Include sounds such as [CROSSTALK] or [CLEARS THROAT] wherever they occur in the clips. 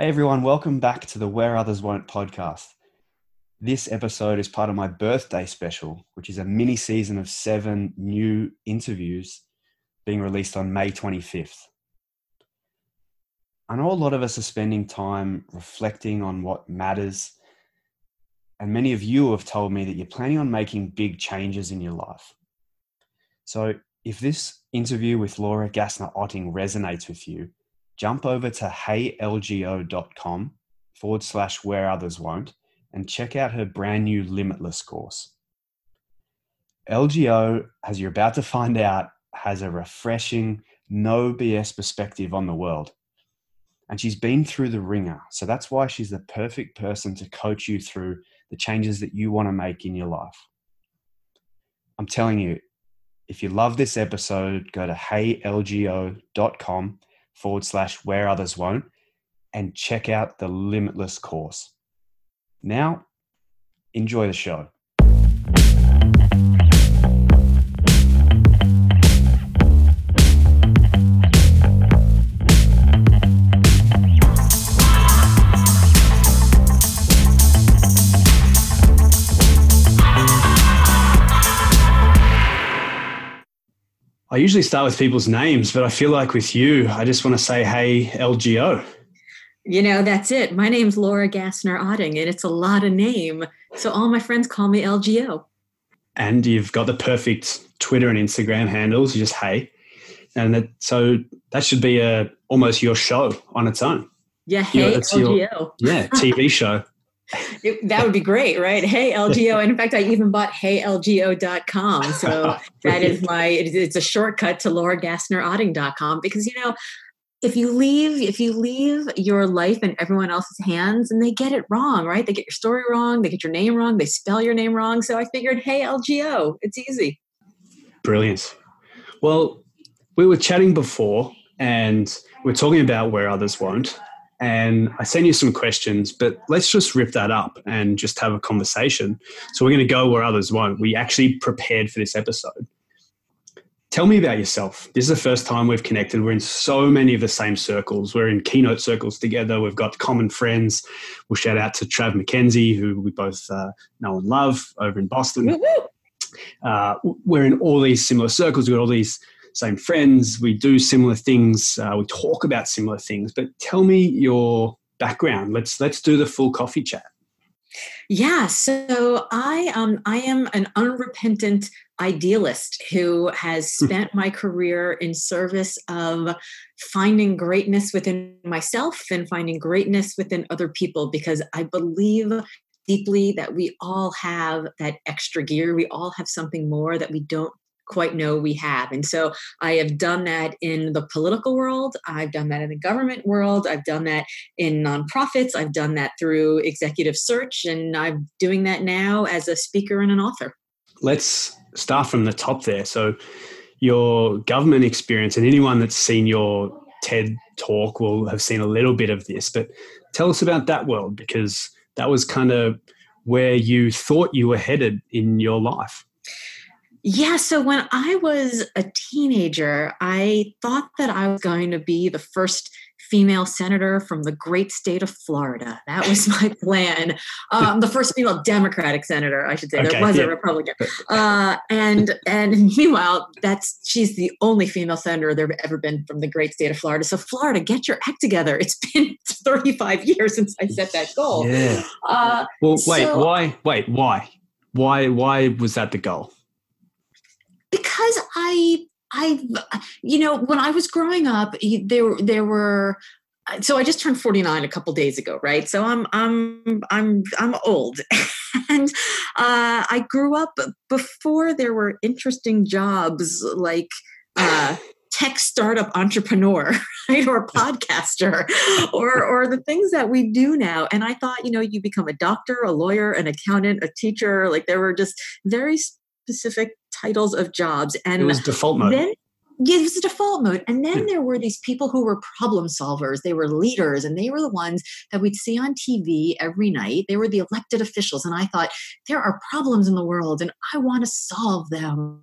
Hey everyone, welcome back to the Where Others Won't podcast. This episode is part of my birthday special, which is a mini season of seven new interviews being released on May 25th. I know a lot of us are spending time reflecting on what matters, and many of you have told me that you're planning on making big changes in your life. So, if this interview with Laura Gassner Otting resonates with you, jump over to heylgo.com forward slash where others won't and check out her brand new Limitless course. LGO, as you're about to find out, has a refreshing, no BS perspective on the world. And she's been through the wringer. So that's why she's the perfect person to coach you through the changes that you want to make in your life. I'm telling you, if you love this episode, go to heylgo.com forward slash where others won't and check out the Limitless course. Now, enjoy the show. I usually start with people's names, but I feel like with you, I just want to say, hey, LGO. You know, that's it. My name's Laura Gassner Otting, and it's a lot of name. So all my friends call me LGO. And you've got the perfect Twitter and Instagram handles. You just hey, and that, so that should be a almost your show on its own. Yeah, hey LGO. Your, yeah, TV show. [LAUGHS] It, that would be great, right? Hey [LAUGHS] LGO. And in fact, I even bought heylgo.com. So [LAUGHS] that is my, it's a shortcut to lauragassnerotting.com because, you know, if you leave if you leave your life in everyone else's hands and they get it wrong right they get your story wrong they get your name wrong they spell your name wrong so i figured hey lgo it's easy brilliant well we were chatting before and we're talking about where others won't and I send you some questions, but let's just rip that up and just have a conversation. So we're going to go where others won't. We actually prepared for this episode. Tell me about yourself. This is the first time we've connected. We're in so many of the same circles. We're in keynote circles together. We've got common friends. We'll shout out to Trav McKenzie, who we both uh, know and love over in Boston. Uh, we're in all these similar circles. We've got all these same friends, we do similar things, uh, we talk about similar things. But tell me your background. Let's let's do the full coffee chat. Yeah, so I um I am an unrepentant idealist who has hmm. spent my career in service of finding greatness within myself and finding greatness within other people because I believe deeply that we all have that extra gear. We all have something more that we don't quite know we have. And so I have done that in the political world, I've done that in the government world, I've done that in nonprofits, I've done that through executive search, and I'm doing that now as a speaker and an author. Let's start from the top there. So, your government experience, and anyone that's seen your TED talk will have seen a little bit of this, but tell us about that world because that was kind of where you thought you were headed in your life. Yeah, so when I was a teenager, I thought that I was going to be the first female senator from the great state of Florida. That was [LAUGHS] my plan. Um, the first female Democratic senator, I should say. Okay, there was yeah. a Republican, [LAUGHS] uh, and and meanwhile, that's she's the only female senator there ever been from the great state of Florida. So Florida, get your act together. It's [LAUGHS] been 35 years since I set that goal. Yeah. Uh, well, wait, so, why? Wait, why? Why? Why was that the goal? Because I I you know when I was growing up there there were so I just turned 49 a couple days ago, right? So I'm I'm I'm I'm old. [LAUGHS] and uh, I grew up before there were interesting jobs like uh, tech startup entrepreneur, [LAUGHS] right? Or podcaster or or the things that we do now. And I thought, you know, you become a doctor, a lawyer, an accountant, a teacher, like there were just very specific titles of jobs. And it was default mode. Then, yeah, it was default mode. And then yeah. there were these people who were problem solvers. They were leaders, and they were the ones that we'd see on TV every night. They were the elected officials. And I thought, there are problems in the world, and I want to solve them.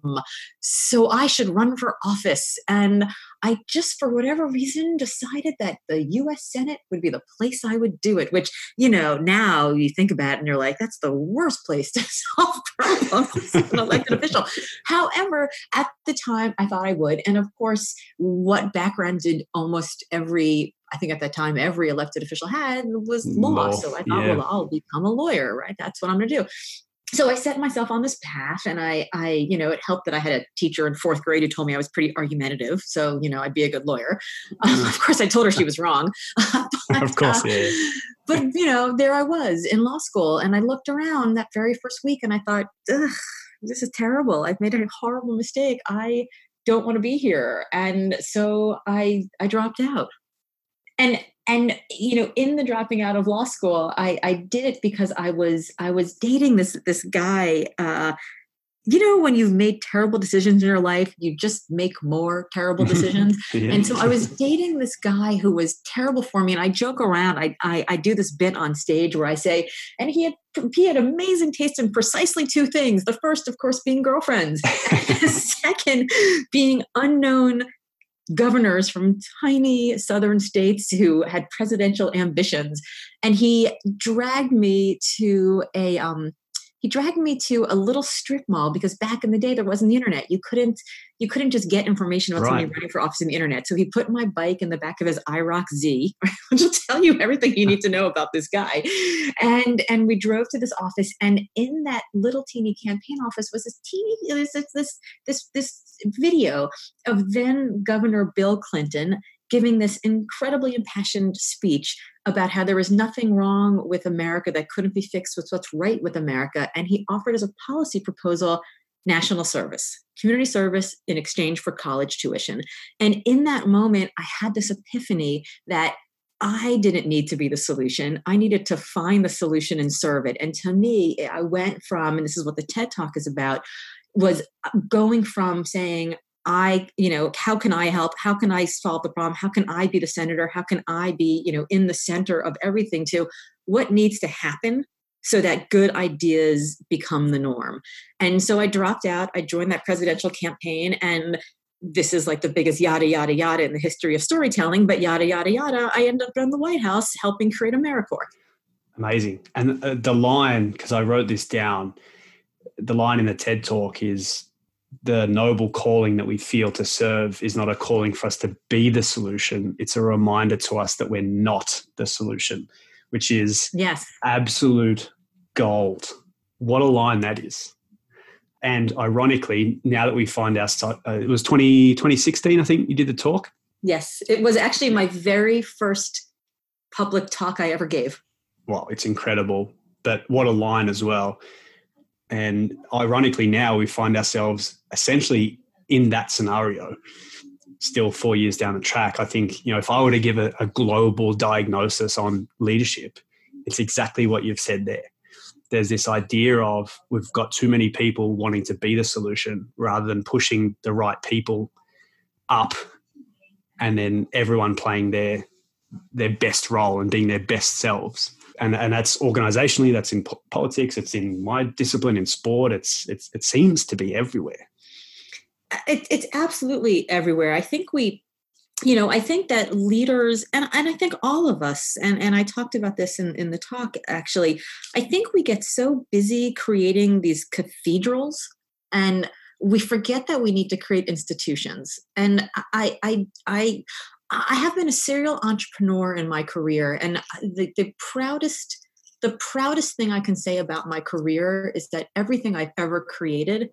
So I should run for office. And I just, for whatever reason, decided that the US Senate would be the place I would do it, which, you know, now you think about it and you're like, that's the worst place to [LAUGHS] solve problems as an elected [LAUGHS] official. However, at the time, I thought I would. And of course, what background did almost every I think at that time every elected official had was law. law so I thought, yeah. well, I'll become a lawyer, right? That's what I'm going to do so I set myself on this path and I, I, you know, it helped that I had a teacher in fourth grade who told me I was pretty argumentative. So, you know, I'd be a good lawyer. Um, [LAUGHS] of course, I told her she was wrong. [LAUGHS] [LAUGHS] but, of course, uh, yeah. But, you know, there I was in law school and I looked around that very first week and I thought, this is terrible. I've made a horrible mistake. I don't want to be here. And so I, I dropped out. And and you know in the dropping out of law school i i did it because i was i was dating this this guy uh you know when you've made terrible decisions in your life you just make more terrible [LAUGHS] decisions yeah. and so i was dating this guy who was terrible for me and i joke around I, I, I do this bit on stage where i say and he had he had amazing taste in precisely two things the first of course being girlfriends the [LAUGHS] second being unknown governors from tiny southern states who had presidential ambitions. And he dragged me to a um, he dragged me to a little strip mall because back in the day there wasn't the internet. You couldn't you couldn't just get information about right. somebody running for office in the internet. So he put my bike in the back of his IROC Z, [LAUGHS] which will tell you everything you need to know about this guy. And and we drove to this office, and in that little teeny campaign office was this teeny this this this this video of then Governor Bill Clinton giving this incredibly impassioned speech about how there was nothing wrong with America that couldn't be fixed with what's right with America. And he offered as a policy proposal national service, community service in exchange for college tuition. And in that moment, I had this epiphany that I didn't need to be the solution. I needed to find the solution and serve it. And to me, I went from, and this is what the TED Talk is about, was going from saying, I, you know, how can I help? How can I solve the problem? How can I be the senator? How can I be, you know, in the center of everything to what needs to happen so that good ideas become the norm. And so I dropped out. I joined that presidential campaign and this is like the biggest yada yada yada in the history of storytelling, but yada yada yada. I end up in the White House helping create AmeriCorps. Amazing. And uh, the line, because I wrote this down, the line in the TED talk is the noble calling that we feel to serve is not a calling for us to be the solution. It's a reminder to us that we're not the solution, which is yes, absolute gold. What a line that is. And ironically, now that we find our, uh, it was 20, 2016, I think you did the talk. Yes, it was actually my very first public talk I ever gave. Well, it's incredible. But what a line as well. And ironically, now we find ourselves essentially in that scenario still four years down the track. I think, you know, if I were to give a, a global diagnosis on leadership, it's exactly what you've said there. There's this idea of we've got too many people wanting to be the solution rather than pushing the right people up and then everyone playing their their best role and being their best selves and and that's organizationally that's in po- politics it's in my discipline in sport it's it's it seems to be everywhere. Uh, it, it's absolutely everywhere. I think we you know i think that leaders and, and i think all of us and, and i talked about this in, in the talk actually i think we get so busy creating these cathedrals and we forget that we need to create institutions. And i i i I have been a serial entrepreneur in my career, and the, the proudest the proudest thing I can say about my career is that everything I've ever created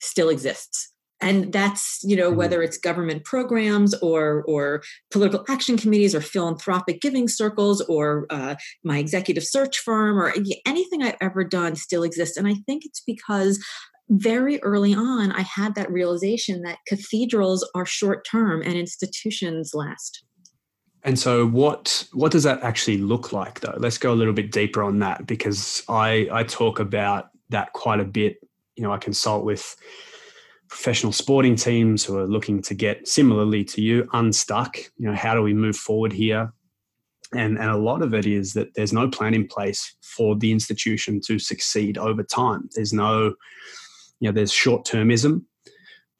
still exists. And that's, you know, mm-hmm. whether it's government programs or or political action committees or philanthropic giving circles or uh, my executive search firm or anything I've ever done still exists. And I think it's because very early on, I had that realization that cathedrals are short term and institutions last. And so, what what does that actually look like, though? Let's go a little bit deeper on that because I I talk about that quite a bit. You know, I consult with professional sporting teams who are looking to get similarly to you unstuck. You know, how do we move forward here? And and a lot of it is that there's no plan in place for the institution to succeed over time. There's no you know, there's short termism,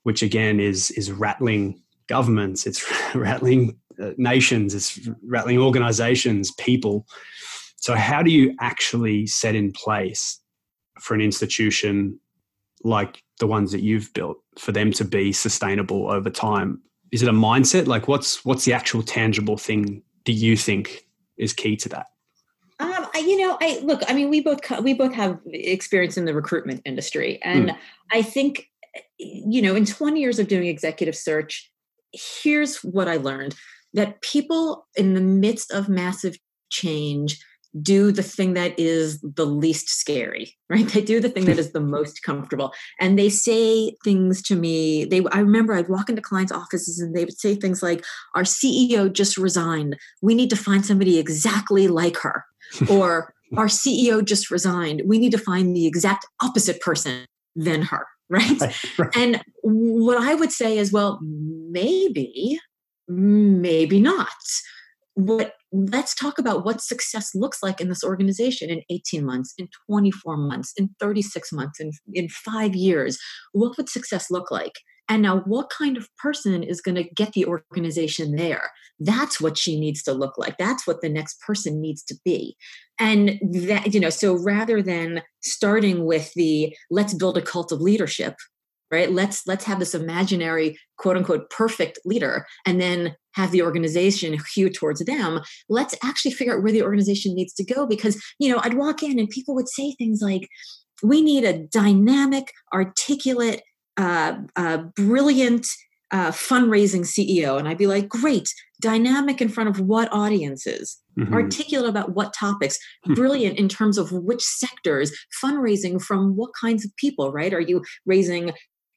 which again is is rattling governments, it's [LAUGHS] rattling uh, nations, it's rattling organizations, people. So, how do you actually set in place for an institution like the ones that you've built for them to be sustainable over time? Is it a mindset? Like, what's what's the actual tangible thing do you think is key to that? I, you know, I look. I mean, we both we both have experience in the recruitment industry, and mm. I think, you know, in 20 years of doing executive search, here's what I learned: that people in the midst of massive change do the thing that is the least scary [LAUGHS] right? They do the thing that is the [LAUGHS] most comfortable. And they say things to me they i remember i'd walk into clients offices and they would say things like our ceo just resigned. We need to find somebody exactly like her. Or [LAUGHS] our ceo just resigned. We need to find the exact opposite person than her right? right, right. and what i would say is well maybe maybe not what let's talk about what success looks like in this organization in 18 months in 24 months in 36 months in, in five years. What would success look like? And now what kind of person is going to get the organization there? That's what she needs to look like. That's what the next person needs to be. And that you know so rather than starting with the let's build a cult of leadership right? Let's let's have this imaginary quote unquote perfect leader and then have the organization hew towards them let's actually figure out where the organization needs to go because you know i'd walk in and people would say things like we need a dynamic articulate uh, uh, brilliant uh, fundraising ceo and i'd be like great dynamic in front of what audiences? Mm-hmm. articulate about what topics? Hmm. brilliant in terms of which sectors? Fundraising from what kinds of people right? Are you raising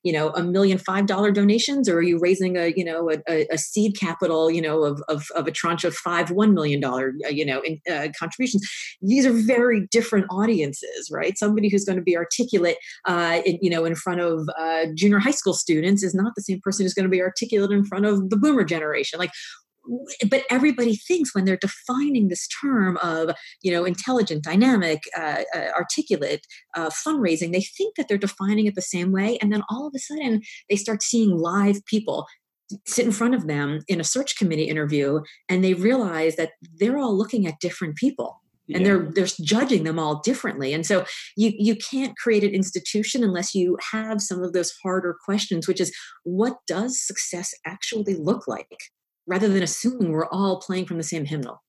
you know a million five dollar donations or are you raising a you know a, a seed capital you know of, of, of, a tranche of five one million dollar uh, you know in, uh, contributions? These are very different audiences right? Somebody who's going to be articulate uh, in, you know in front of uh, junior high school students is not the same person who's going to be articulate in front of the boomer generation. Like but everybody thinks when they're defining this term of you know intelligent dynamic uh, uh, articulate uh, fundraising they think that they're defining it the same way and then all of a sudden they start seeing live people sit in front of them in a search committee interview and they realize that they're all looking at different people and yeah. they're they're judging them all differently and so you you can't create an institution unless you have some of those harder questions which is what does success actually look like rather than assuming we're all playing from the same hymnal.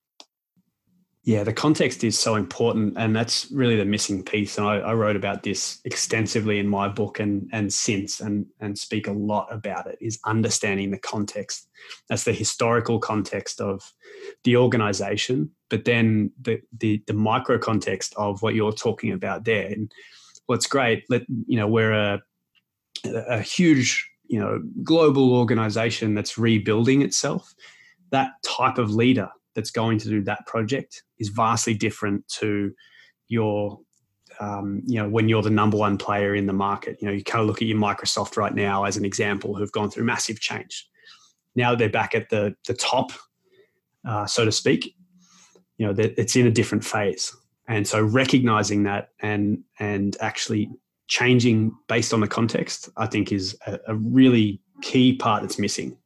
Yeah, the context is so important, and that's really the missing piece. And I, I, wrote about this extensively in my book and and since, and and speak a lot about it. Is understanding the context. That's the historical context of the organization, but then the the, the micro context of what you're talking about there. And what's great, let you know, we're a a huge you know global organization that's rebuilding itself that type of leader that's going to do that project is vastly different to your um, you know when you're the number one player in the market. You know you kind of look at your microsoft right now as an example who've gone through massive change. Now they're back at the the top uh, so to speak. You know it's in a different phase. And so recognizing that and and actually changing based on the context, I think is a, a really key part that's missing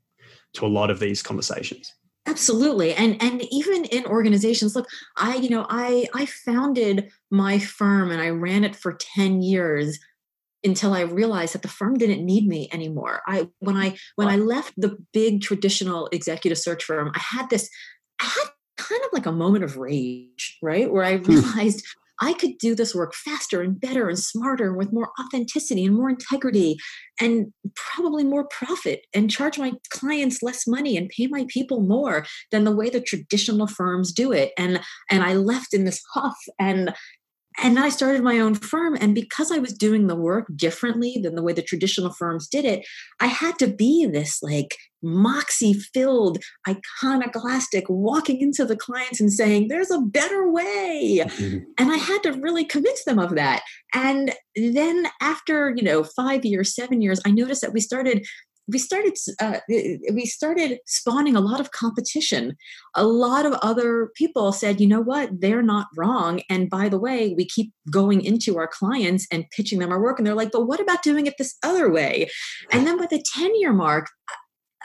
to a lot of these conversations. Absolutely. And and even in organizations look i you know i i founded my firm and i ran it for 10 years until i realized that the firm didn't need me anymore. I when i when i left the big traditional executive search firm i had this i had kind of like a moment of rage right? Where i hmm. realized I could do this work faster and better and smarter and with more authenticity and more integrity and probably more profit and charge my clients less money and pay my people more than the way the traditional firms do it. And and I left in this huff and and I started my own firm. And because I was doing the work differently than the way the traditional firms did it, I had to be this like moxie filled, iconoclastic, walking into the clients and saying, there's a better way. Mm-hmm. And I had to really convince them of that. And then after, you know, five years, seven years, I noticed that we started we started uh, we started spawning a lot of competition. A lot of other people said you know what? They're not wrong. And by the way we keep going into our clients and pitching them our work and they're like but what about doing it this other way? And then by the 10 year mark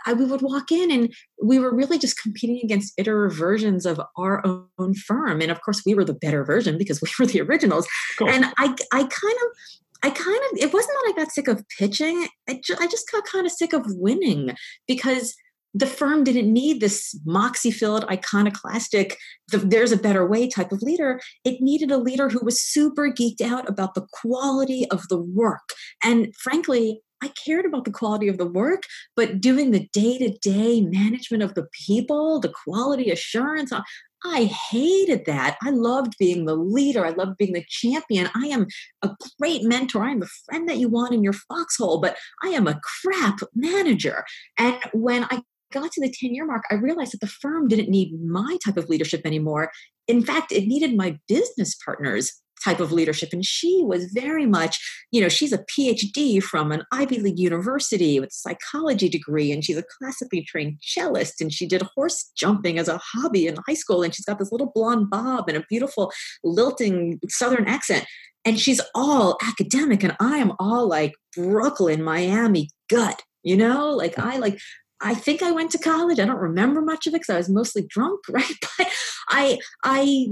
I, we would walk in and we were really just competing against iterative versions of our own firm. And of course, we were the better version because we were the originals. And I, I kind of, I kind of, it wasn't that I got sick of pitching. I, ju- I just got kind of sick of winning because the firm didn't need this moxie filled, iconoclastic, the, there's a better way type of leader. It needed a leader who was super geeked out about the quality of the work. And frankly, I cared about the quality of the work, but doing the day to day management of the people, the quality assurance, uh, I hated that. I loved being the leader. I loved being the champion. I am a great mentor. I am the friend that you want in your foxhole, but I am a crap manager. And when I got to the 10 year mark, I realized that the firm didn't need my type of leadership anymore. In fact, it needed my business partners type of leadership. And she was very much, you know, she's a PhD from an Ivy League university with a psychology degree, and she's a classically trained cellist, and she did horse jumping as a hobby in high school, and she's got this little blonde bob and a beautiful lilting southern accent. And she's all academic, and I am all like Brooklyn, Miami gut you know like i like I think I went to college. I don't remember much of it because I was mostly drunk, [LAUGHS] right? But I, I,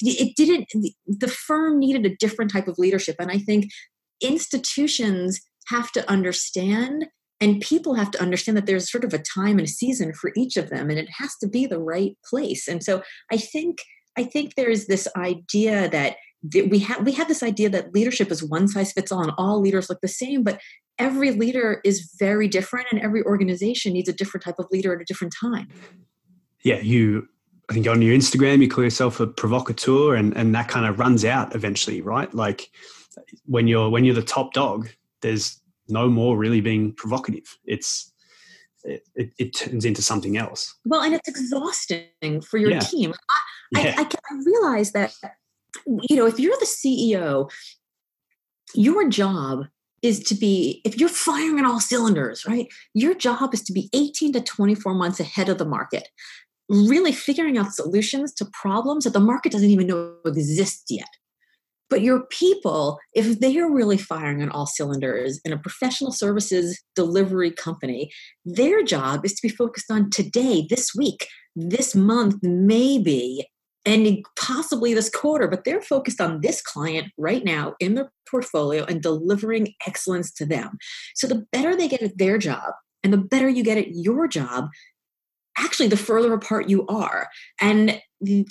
it didn't. The firm needed a different type of leadership, and I think institutions have to understand, and people have to understand that there's sort of a time and a season for each of them, and it has to be the right place. And so I think, I think there's this idea that we have we have this idea that leadership is one size fits all and all leaders look the same but every leader is very different and every organization needs a different type of leader at a different time. Yeah you i think on your instagram you call yourself a provocateur and and that kind of runs out eventually right? Like when you're when you're the top dog there's no more really being provocative. It's it, it, it turns into something else. Well and it's exhausting for your yeah. team. I, yeah. I, I, I realize that you know if you're the ceo your job is to be if you're firing on all cylinders right your job is to be 18 to 24 months ahead of the market really figuring out solutions to problems that the market doesn't even know exist yet. But your people if they are really firing on all cylinders in a professional services delivery company their job is to be focused on today this week this month maybe and possibly this quarter, but they're focused on this client right now in their portfolio and delivering excellence to them. So the better they get at their job and the better you get at your job, actually the further apart you are. And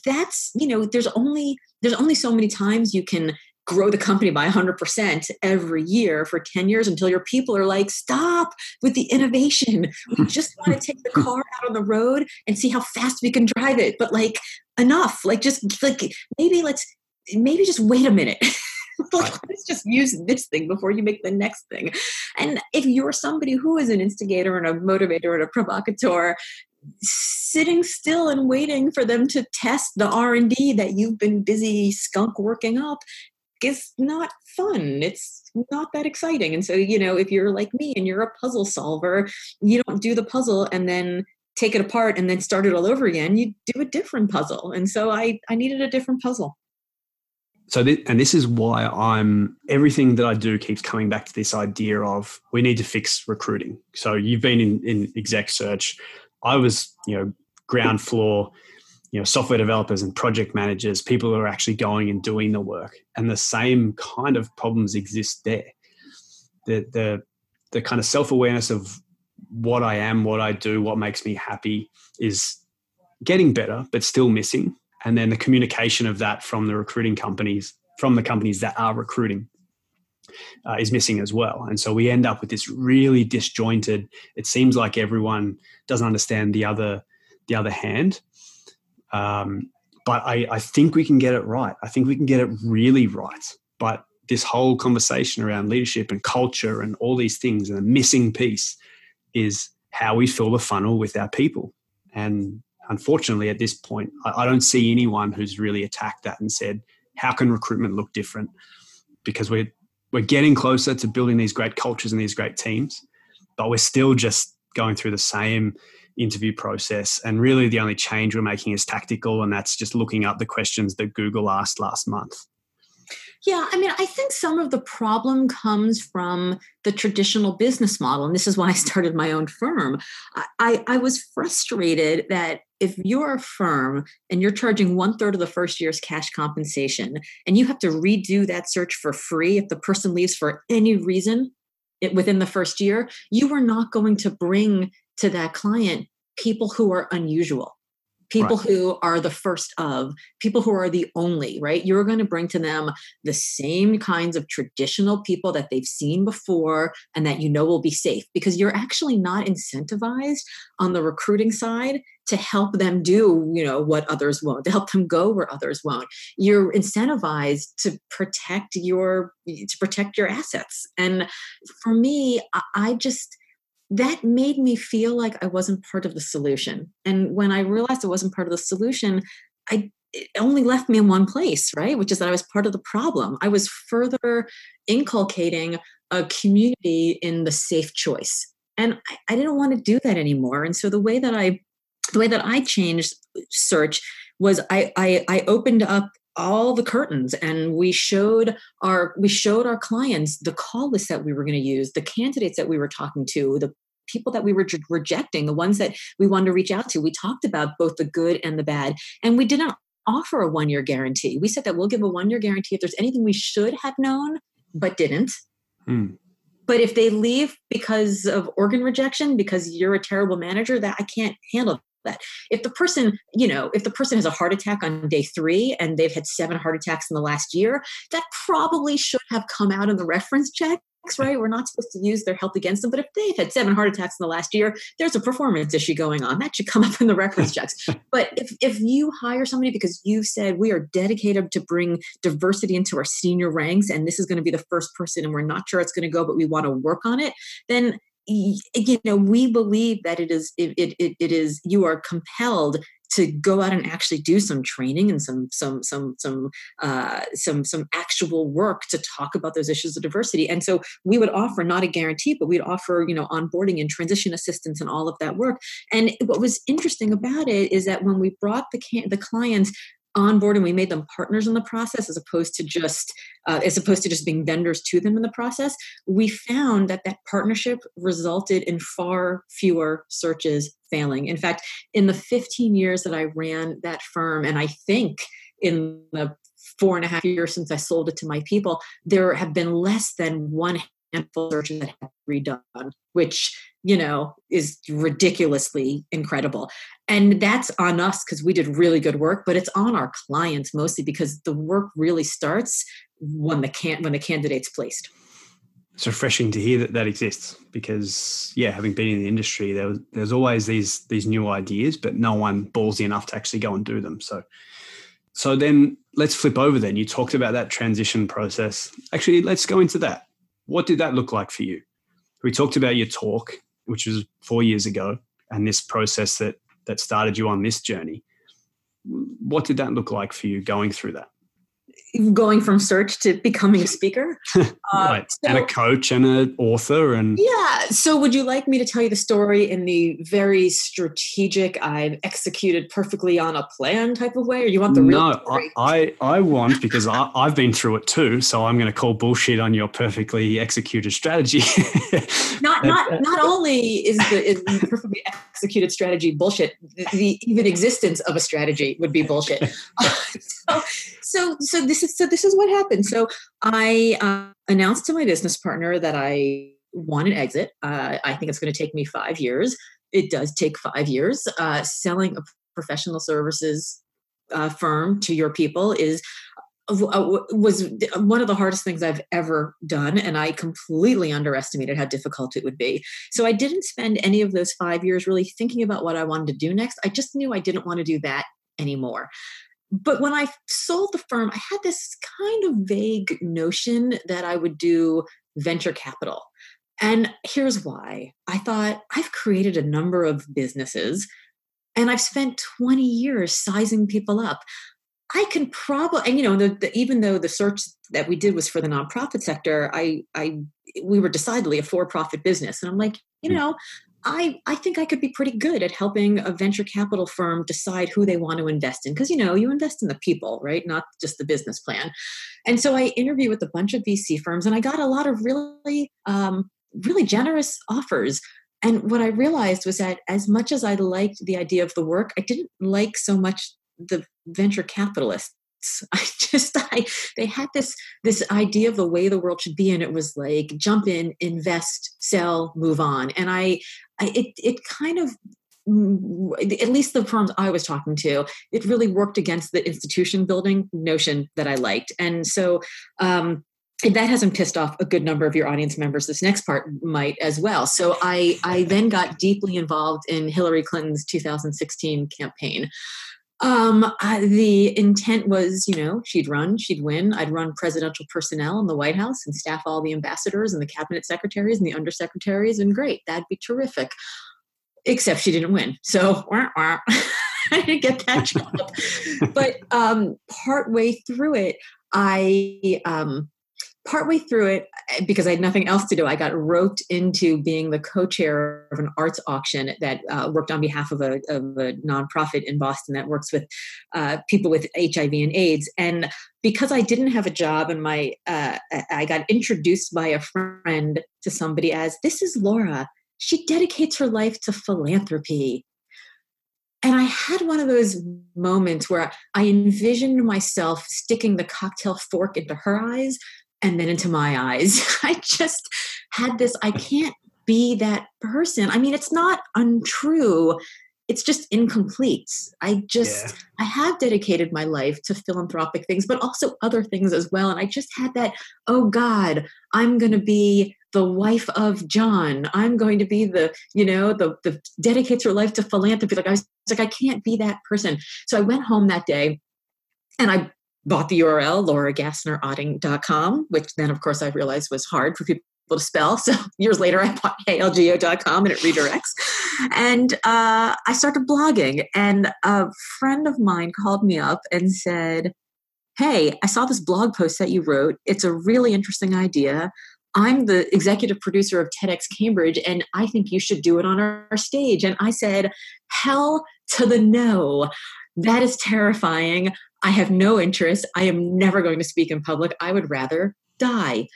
that's, you know, there's only there's only so many times you can grow the company by 100% every year for 10 years until your people are like, stop with the innovation. We [LAUGHS] just want to take the car out on the road and see how fast we can drive it. But like, enough. Like, just like maybe let's maybe just wait a minute. [LAUGHS] like, let's just use this thing before you make the next thing. And if you're somebody who is an instigator and a motivator and a provocateur, sitting still and waiting for them to test the r&d that you've been busy skunk working up is not fun. It's not that exciting. And so, you know, if you're like me and you're a puzzle solver, you don't do the puzzle and then take it apart and then start it all over again. You do a different puzzle. And so I, I needed a different puzzle. So, th- and this is why I'm everything that I do keeps coming back to this idea of we need to fix recruiting. So, you've been in, in exec search. I was, you know, ground floor you know software developers and project managers people who are actually going and doing the work. And the same kind of problems exist there. The the the kind of self-awareness of what i am what i do what makes me happy is getting better but still missing. And then the communication of that from the recruiting companies from the companies that are recruiting uh, is missing as well. And so we end up with this really disjointed it seems like everyone doesn't understand the other the other hand um, but I, I think we can get it right. I think we can get it really right. But this whole conversation around leadership and culture and all these things, and the missing piece is how we fill the funnel with our people. And unfortunately, at this point, I, I don't see anyone who's really attacked that and said, how can recruitment look different? Because we're we're getting closer to building these great cultures and these great teams, but we're still just going through the same interview process. And really, the only change we're making is tactical, and that's just looking up the questions that Google asked last month. Yeah, I mean, I think some of the problem comes from the traditional business model. And this is why I started my own firm. I, I was frustrated that if you're a firm and you're charging one third of the first year's cash compensation and you have to redo that search for free if the person leaves for any reason it, within the first year, you are not going to bring to that client people who are unusual people right. who are the first of, people who are the only, right? You're going to bring to them the same kinds of traditional people that they've seen before and that you know will be safe because you're actually not incentivized on the recruiting side to help them do you know what others won't to help them go where others won't you're incentivized to protect your to protect your assets and for me i just that made me feel like I wasn't part of the solution. And when I realized I wasn't part of the solution, I it only left me in one place, right? Which is that I was part of the problem. I was further inculcating a community in the safe choice. And I, I didn't want to do that anymore. And so the way that I the way that I changed search was I, I, I opened up all the curtains and we showed our we showed our clients the call list that we were going to use the candidates that we were talking to the people that we were rejecting the ones that we wanted to reach out to. We talked about both the good and the bad and we didn't offer a one year guarantee. We said that we'll give a one year guarantee if there's anything we should have known but didn't. Hmm. but if they leave because of organ rejection because you're a terrible manager that i can't handle that. If the person, you know, if the person has a heart attack on day three and they've had seven heart attacks in the last year, that probably should have come out in the reference check right? We're not supposed to use their health against them. But if they've had seven heart attacks in the last year, there's a performance issue going on. That should come up in the reference checks. [LAUGHS] But if, if you hire somebody because you've said we are dedicated to bring diversity into our senior ranks, and this is going to be the first person, and we're not sure it's going to go, but we want to work on it, then you know we believe that it is it, it, it is you are compelled to go out and actually do some training and some some some some uh, some some actual work to talk about those issues of diversity. And so we would offer not a guarantee, but we'd offer you know onboarding and transition assistance and all of that work. And what was interesting about it is that when we brought the can- the clients on board and we made them partners in the process as opposed to just uh, as opposed to just being vendors to them in the process. We found that that partnership resulted in far fewer searches failing. In fact in the 15 years that i ran that firm and i think in the four and a half years since i sold it to my people there have been less than one handful of searches that have redone which you know, is ridiculously incredible. And that's on us because we did really good work, but it's on our clients mostly because the work really starts when the can when the candidate's placed. It's refreshing to hear that that exists because, yeah, having been in the industry, there was, there's always these these new ideas, but no one ballsy enough to actually go and do them. So, so then let's flip over. Then you talked about that transition process. Actually, let's go into that. What did that look like for you? We talked about your talk which was four years ago, and this process that that started you on this journey. What did that look like for you going through that? Going from search to becoming a speaker. [LAUGHS] Uh, right so, and a coach and an author and yeah so would you like me to tell you the story in the very strategic i've executed perfectly on a plan type of way or you want the real no story? I, I want because I, i've been through it too so i'm going to call bullshit on your perfectly executed strategy. [LAUGHS] Not not not only is the, is the perfectly executed strategy bullshit the, the, even existence of a strategy would be bullshit [LAUGHS] so so so this is so this is what happened. So I uh, announced to my business partner that I want an exit. Uh, I think it's going to take me five years. It does take five years. Uh, selling a professional services uh, firm to your people is uh, was one of the hardest things I've ever done, and I completely underestimated how difficult it would be. So I didn't spend any of those five years really thinking about what I wanted to do next. I just knew I didn't want to do that anymore but when I sold the firm, I had this kind of vague notion that I would do venture capital. And here's why I thought I've created a number of businesses and I've spent 20 years sizing people up. I can probably, and you know, the, the, even though the search that we did was for the nonprofit sector, I, I, we were decidedly a for-profit business, and I'm like, you hmm. know, I, I think I could be pretty good at helping a venture capital firm decide who they want to invest in. Because, you know, you invest in the people, right? Not just the business plan. And so I interviewed with a bunch of VC firms and I got a lot of really, um, really generous offers. And what I realized was that as much as I liked the idea of the work, I didn't like so much the venture capitalists [LAUGHS] I just I they had this this idea of the way the world should be and it was like jump in invest sell move on and I, I it it kind of mm, at least the firms I was talking to, it really worked against the institution building notion that I liked. And so um, that hasn't pissed off a good number of your audience members. This next part might as well. So I, I then got deeply involved in Hillary Clinton's 2016 campaign. Um, I, the intent was, you know, she'd run, she'd win. I'd run presidential personnel in the White House and staff all the ambassadors and the cabinet secretaries and the undersecretaries, and great, that'd be terrific. Except she didn't win, so [LAUGHS] wah, wah. [LAUGHS] I didn't get that [LAUGHS] job. but um, partway through it, I um, partway through it, eh, because I had nothing else to do, I got roped into being the co-chair of an arts auction that uh, worked on behalf of a, of a nonprofit in Boston that works with uh, people with HIV and AIDS. And because I didn't have a job, and my uh, I got introduced by a friend to somebody as this is Laura. She dedicates her life to philanthropy. And I had one of those moments where I envisioned myself sticking the cocktail fork into her eyes and then into my eyes. [LAUGHS] I just had this I can't be that person. I mean, it's not untrue. It's just incomplete. I just, yeah. I have dedicated my life to philanthropic things, but also other things as well. And I just had that, oh God, I'm going to be the wife of John. I'm going to be the, you know, the, the dedicates her life to philanthropy. Like I was like, I can't be that person. So I went home that day and I bought the URL, lauragassnerotting.com, which then, of course, I realized was hard for people to spell. [LAUGHS] So years later, I bought algo.com and it redirects. And uh, I started blogging. And a friend of mine called me up and said, Hey, I saw this blog post that you wrote. It's a really interesting idea. I'm the executive producer of TEDx Cambridge, and I think you should do it on our stage. And I said, Hell to the no. That is terrifying. I have no interest. I am never going to speak in public. I would rather die.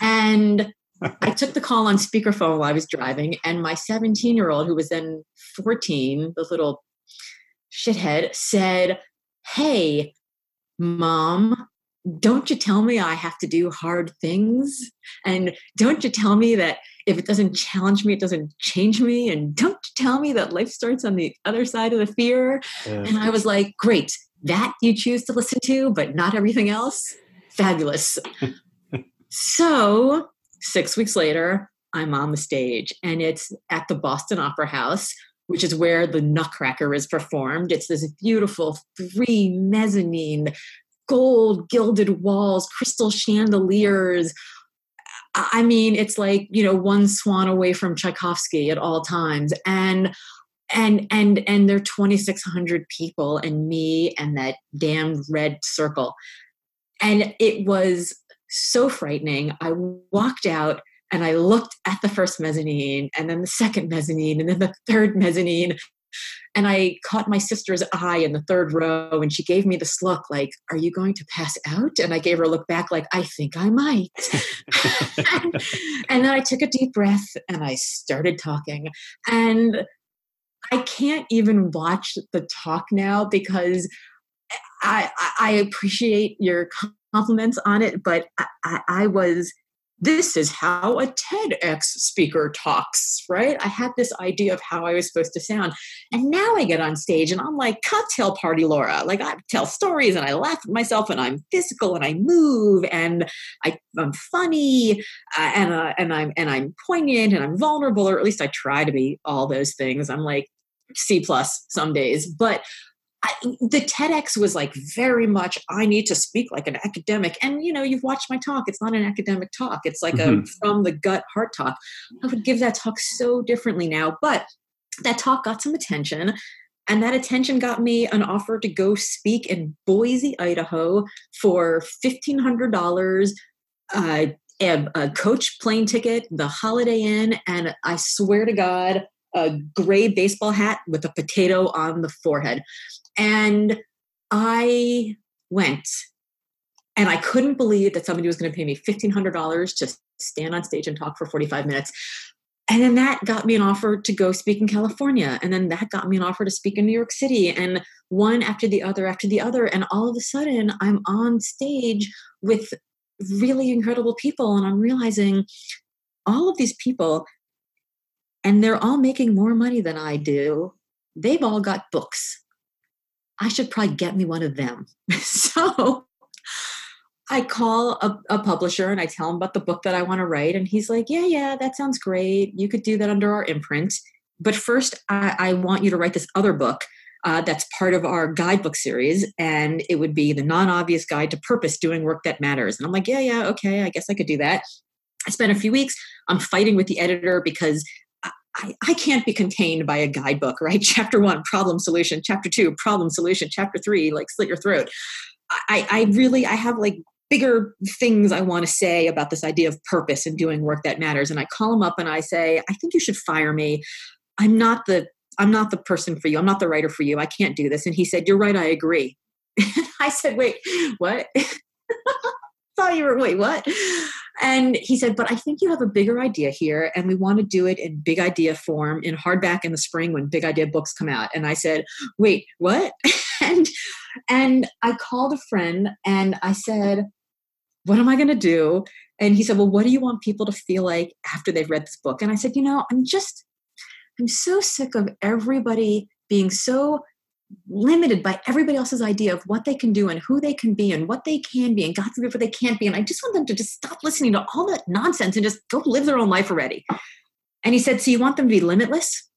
And I took the call on speakerphone while I was driving, and my 17 year old, who was then 14, the little shithead, said, Hey, mom, don't you tell me I have to do hard things? And don't you tell me that if it doesn't challenge me, it doesn't change me? And don't you tell me that life starts on the other side of the fear? Yeah. And I was like, Great, that you choose to listen to, but not everything else, fabulous. [LAUGHS] so, six weeks later, I'm on the stage, and it's at the Boston Opera House, which is where the Nutcracker is performed. It's this beautiful three mezzanine, gold gilded walls, crystal chandeliers. I mean, it's like, you know, one swan away from Tchaikovsky at all times. And and and and there are 2600 people and me and that damn red circle. And it was so frightening. I walked out and i looked at the first mezzanine and then the second mezzanine and then the third mezzanine. And i caught my sister's eye in the third row and she gave me this look like are you going to pass out? And i gave her a look back like i think i might. And, [LAUGHS] [LAUGHS] and then i took a deep breath and i started talking. And I can't even watch the talk now because I, I appreciate your compliments on it, but I, I was this is how a TEDx speaker talks, right? I had this idea of how I was supposed to sound. And now I get on stage and I'm like, cocktail party Laura. Like I tell stories and I laugh at myself and I'm physical and I move and I, am funny uh, and, uh, and, I'm, and I'm poignant and I'm vulnerable, or at least I try to be all those things. I'm like C plus some days, but I, the TEDx was like very much, I need to speak like an academic. And, you know, you've watched my talk. It's not an academic talk. It's like mm-hmm. a from the gut heart talk. I would give that talk so differently now. But that talk got some attention. And that attention got me an offer to go speak in Boise, Idaho for $1,500, uh, a, a coach plane ticket, the Holiday Inn. And I swear to God, a gray baseball hat with a potato on the forehead. And I went and I couldn't believe that somebody was going to pay me $1,500 to stand on stage and talk for 45 minutes. And then that got me an offer to go speak in California. And then that got me an offer to speak in New York City. And one after the other after the other. And all of a sudden, I'm on stage with really incredible people. And I'm realizing all of these people, and they're all making more money than I do. They've all got books. I should probably get me one of them. [LAUGHS] so I call a, a, publisher and I tell him about the book that I want to write. And he's like, Yeah, yeah, that sounds great. You could do that under our imprint. But first, I, I want you to write this other book uh, that's part of our guidebook series. And it would be the non obvious guide to purpose doing work that matters. And I'm like, Yeah, yeah, okay, I guess I could do that. I spent a few weeks. I'm fighting with the editor because I, I, can't be contained by a guidebook, right? [LAUGHS] Chapter one, problem solution. Chapter two, problem solution. Chapter three, like slit your throat. I, I really, I have like bigger things I want to say about this idea of purpose and doing work that matters. And I call him up and I say, I think you should fire me. I'm not the I'm not the person for you. I'm not the writer for you. I can't do this. And he said, You're right, I agree. [LAUGHS] I said, Wait, what? [LAUGHS] thought you were wait what and he said but i think you have a bigger idea here and we want to do it in big idea form in hardback in the spring when big idea books come out. And i said wait what? [LAUGHS] And and i called a friend and i said what am i going to do? And he said well what do you want people to feel like after they've read this book? And i said you know i'm just i'm so sick of everybody being so limited by everybody else's idea of what they can do and who they can be and what they can be and God forbid what they can't be. And I just want them to just stop listening to all that nonsense and just go live their own life already. And he said, So you want them to be limitless?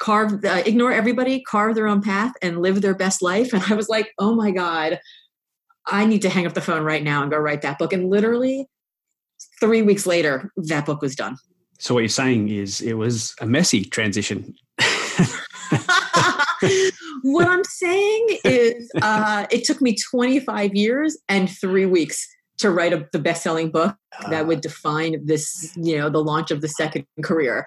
Carve, uh, ignore everybody, carve their own path, and live their best life. And I was like, Oh my God, I need to hang up the phone right now and go write that book. And literally three weeks later, that book was done. So what you're saying is it was a messy transition. [LAUGHS] what I'm saying is, uh, it took me 25 years and three weeks to write a, the best-selling book that would define this, you know, the launch of the second career.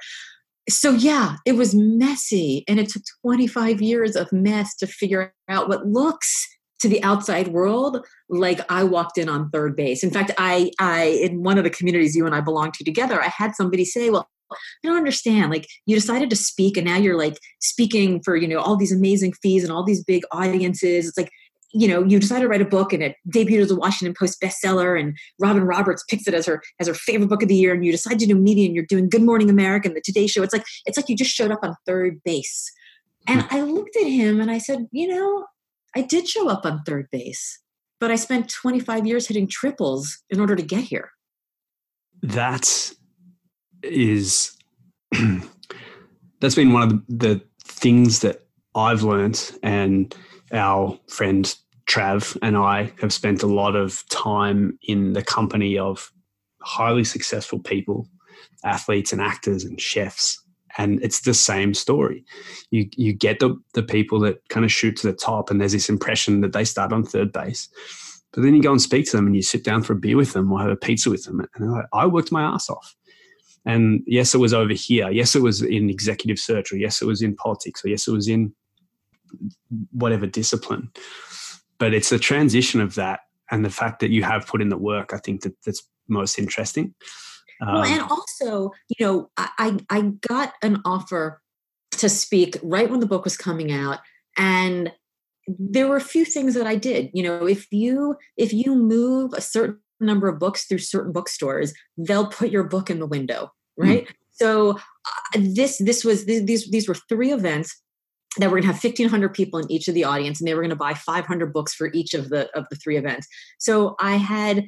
So yeah, it was messy, and it took 25 years of mess to figure out what looks to the outside world like I walked in on third base. In fact, I, I in one of the communities you and I belong to together, I had somebody say, "Well, I don't understand. Like you decided to speak and now you're like speaking for, you know, all these amazing fees and all these big audiences. It's like, you know, you decided to write a book and it debuted as a Washington Post bestseller and Robin Roberts picks it as her as her favorite book of the year and you decide to do media and you're doing Good Morning America and the Today Show. It's like it's like you just showed up on third base. And hmm. I looked at him and I said, you know, I did show up on third base, but I spent 25 years hitting triples in order to get here. That's is [CLEARS THROAT] that's been one of the, things that I've learned, and our friend Trav and I have spent a lot of time in the company of highly successful people, athletes and actors and chefs. And it's the same story. You you get the the people that kind of shoot to the top, and there's this impression that they start on third base. But then you go and speak to them, and you sit down for a beer with them or have a pizza with them, and like, "I worked my ass off." And yes, it was over here. Yes, it was in executive search, or yes, it was in politics, or yes, it was in whatever discipline. But it's the transition of that and the fact that you have put in the work. I think that that's most interesting. Um, well, and also, you know, I I got an offer to speak right when the book was coming out, and there were a few things that I did. You know, if you if you move a certain number of books through certain bookstores, they'll put your book in the window, hmm. right? Mm. So uh, this this was these these were three events that were going to have 1500 people in each of the audience and they were going to buy 500 books for each of the of the three events so i had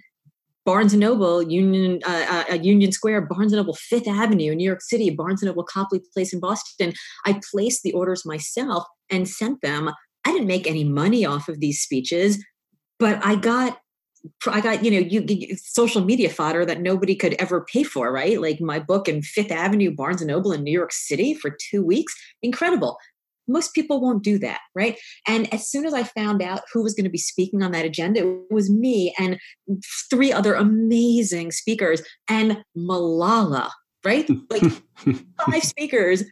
barnes and noble union uh, uh, union square barnes and noble fifth avenue in new york city barnes and noble copley place in boston i placed the orders myself and sent them i didn't make any money off of these speeches but i got I got, you know, you, you, social media fodder that nobody could ever pay for, right? Like my book in Fifth Avenue, Barnes and Noble in New York City for two weeks. Incredible. Most people won't do that, right? And as soon as I found out who was going to be speaking on that agenda, it was me and three other amazing speakers and Malala, right? Like [LAUGHS] five speakers